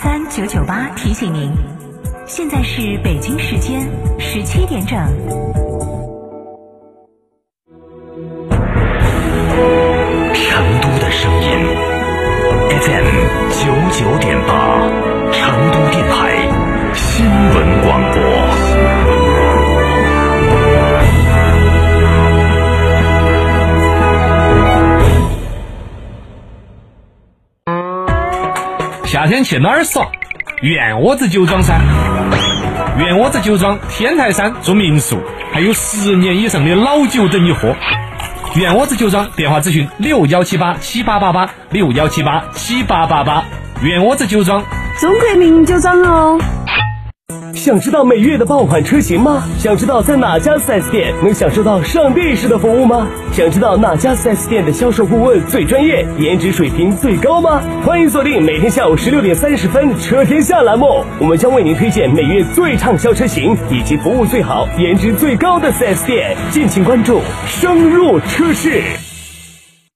三九九八提醒您，现在是北京时间十七点整。夏天去哪儿耍？院窝子酒庄噻！院窝子酒庄天台山住民宿，还有十年以上的老酒等你喝。院窝子酒庄电话咨询六幺七八七八八八六幺七八七八八八。院窝子酒庄，中国名酒庄哦。想知道每月的爆款车型吗？想知道在哪家 4S 店能享受到上帝式的服务吗？想知道哪家 4S 店的销售顾问最专业，颜值水平最高吗？欢迎锁定每天下午十六点三十分《车天下》栏目，我们将为您推荐每月最畅销车型以及服务最好、颜值最高的 4S 店，敬请关注，深入车市。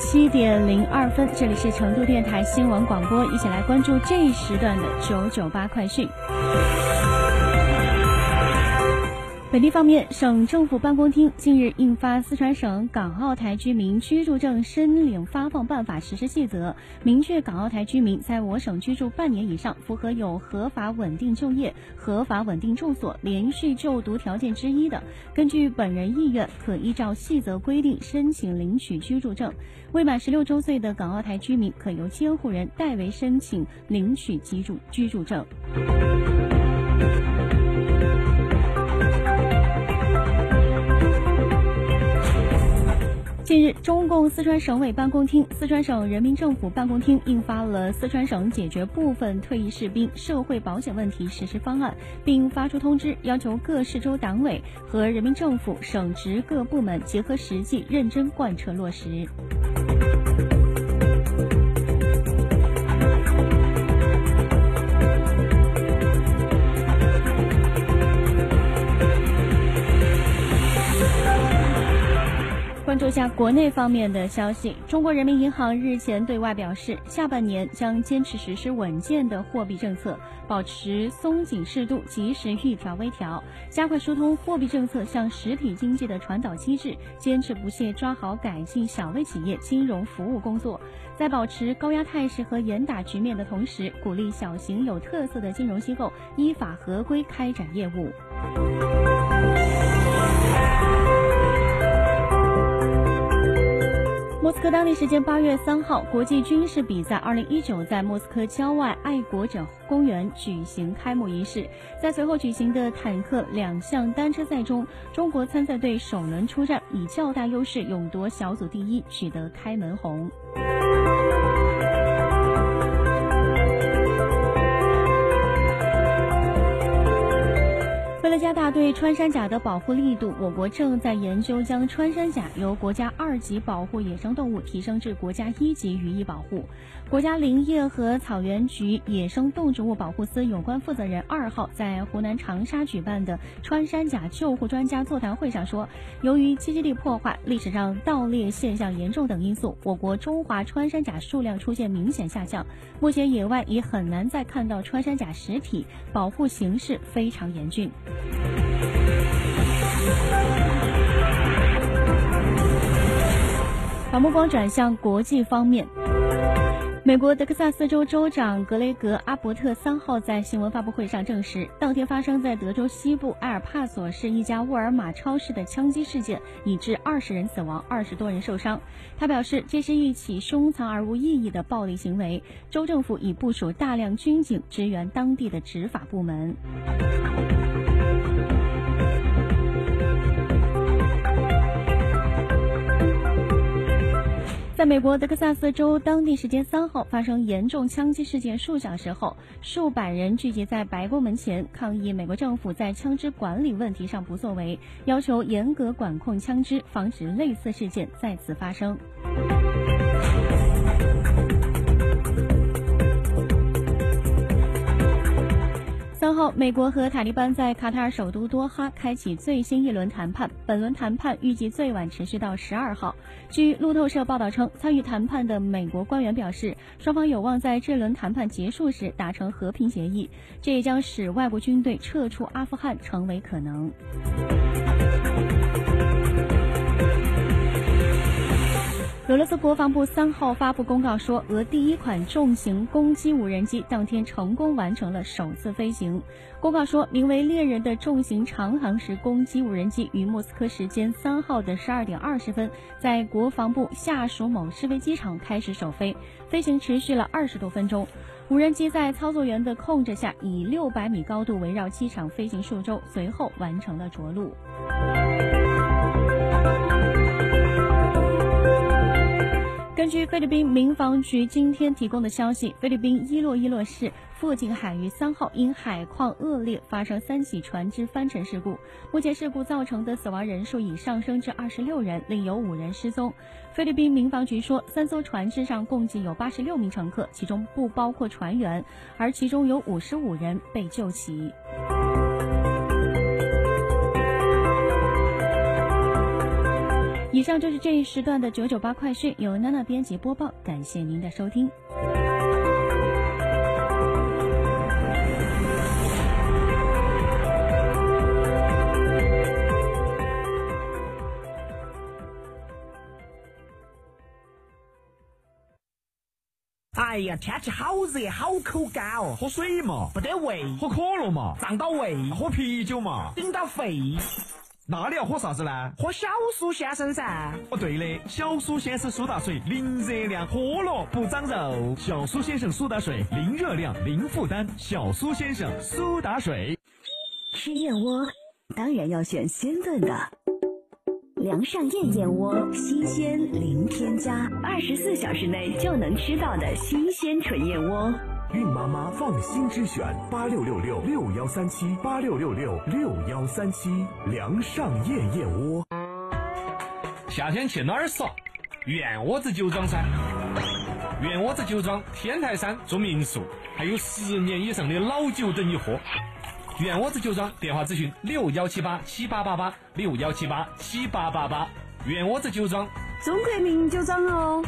七点零二分，这里是成都电台新闻广播，一起来关注这一时段的九九八快讯。本地方面，省政府办公厅近日印发《四川省港澳台居民居住证申领发放办法实施细则》，明确港澳台居民在我省居住半年以上，符合有合法稳定就业、合法稳定住所、连续就读条件之一的，根据本人意愿，可依照细则规定申请领取居住证。未满十六周岁的港澳台居民，可由监护人代为申请领取居住居住证。近日，中共四川省委办公厅、四川省人民政府办公厅印发了《四川省解决部分退役士兵社会保险问题实施方案》，并发出通知，要求各市州党委和人民政府、省直各部门结合实际，认真贯彻落实。注一下国内方面的消息。中国人民银行日前对外表示，下半年将坚持实施稳健的货币政策，保持松紧适度，及时预调微调，加快疏通货币政策向实体经济的传导机制，坚持不懈抓好改进小微企业金融服务工作。在保持高压态势和严打局面的同时，鼓励小型有特色的金融机构依法合规开展业务。莫斯科当地时间八月三号，国际军事比赛二零一九在莫斯科郊外爱国者公园举行开幕仪式。在随后举行的坦克两项单车赛中，中国参赛队首轮出战，以较大优势勇夺小组第一，取得开门红。加大对穿山甲的保护力度，我国正在研究将穿山甲由国家二级保护野生动物提升至国家一级予以保护。国家林业和草原局野生动植物保护司有关负责人二号在湖南长沙举办的穿山甲救护专家座谈会上说，由于栖息地破坏、历史上盗猎现象严重等因素，我国中华穿山甲数量出现明显下降，目前野外已很难再看到穿山甲实体，保护形势非常严峻。把目光转向国际方面，美国德克萨斯州州长格雷格·阿伯特三号在新闻发布会上证实，当天发生在德州西部埃尔帕索市一家沃尔玛超市的枪击事件，已致二十人死亡，二十多人受伤。他表示，这是一起凶残而无意义的暴力行为，州政府已部署大量军警支援当地的执法部门。在美国德克萨斯州当地时间三号发生严重枪击事件数小时后，数百人聚集在白宫门前抗议美国政府在枪支管理问题上不作为，要求严格管控枪支，防止类似事件再次发生。后，美国和塔利班在卡塔尔首都多哈开启最新一轮谈判。本轮谈判预计最晚持续到十二号。据路透社报道称，参与谈判的美国官员表示，双方有望在这轮谈判结束时达成和平协议，这也将使外国军队撤出阿富汗成为可能。俄罗斯国防部三号发布公告说，俄第一款重型攻击无人机当天成功完成了首次飞行。公告说，名为“猎人”的重型长航时攻击无人机于莫斯科时间三号的十二点二十分，在国防部下属某试飞机场开始首飞，飞行持续了二十多分钟。无人机在操作员的控制下，以六百米高度围绕机场飞行数周，随后完成了着陆。根据菲律宾民防局今天提供的消息，菲律宾伊洛伊洛市附近海域三号因海况恶劣发生三起船只翻沉事故，目前事故造成的死亡人数已上升至二十六人，另有五人失踪。菲律宾民防局说，三艘船只上共计有八十六名乘客，其中不包括船员，而其中有五十五人被救起。以上就是这一时段的九九八快讯，由娜娜编辑播报，感谢您的收听。哎呀，天气好热，好口干哦，喝水嘛，不得胃；喝可乐嘛，胀到胃；喝啤酒嘛，顶到肺。那你要喝啥子呢？喝小苏先生噻。哦，对的，小苏先生苏打水，零热量，喝了不长肉。小苏先生苏打水，零热量，零负担。小苏先生苏打水。吃燕窝，当然要选鲜炖的。梁上燕燕窝，新鲜零添加，二十四小时内就能吃到的新鲜纯燕窝。孕妈妈放心之选，八六六六六幺三七，八六六六六幺三七，梁上燕燕窝。夏天去哪儿耍？院窝子酒庄噻！院窝子酒庄天台山住民宿，还有十年以上的老酒等你喝。院窝子酒庄电话咨询六幺七八七八八八六幺七八七八八八。院窝子酒庄，中国名酒庄哦。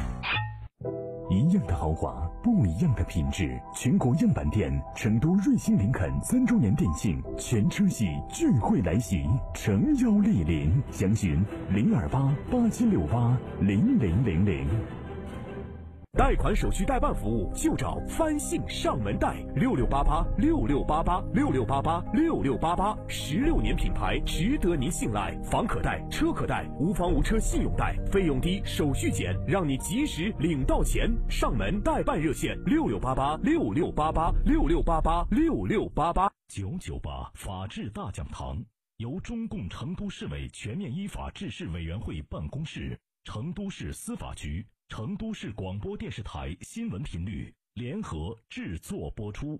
一样的豪华，不一样的品质。全国样板店，成都瑞星林肯三周年店庆，全车系聚会来袭，诚邀莅临，详询零二八八七六八零零零零。贷款手续代办服务就找翻信上门贷，六六八八六六八八六六八八六六八八，十六年品牌，值得您信赖。房可贷，车可贷，无房无车信用贷，费用低，手续简，让你及时领到钱。上门代办热线六六八八六六八八六六八八六六八八九九八法治大讲堂，由中共成都市委全面依法治市委员会办公室、成都市司法局。成都市广播电视台新闻频率联合制作播出。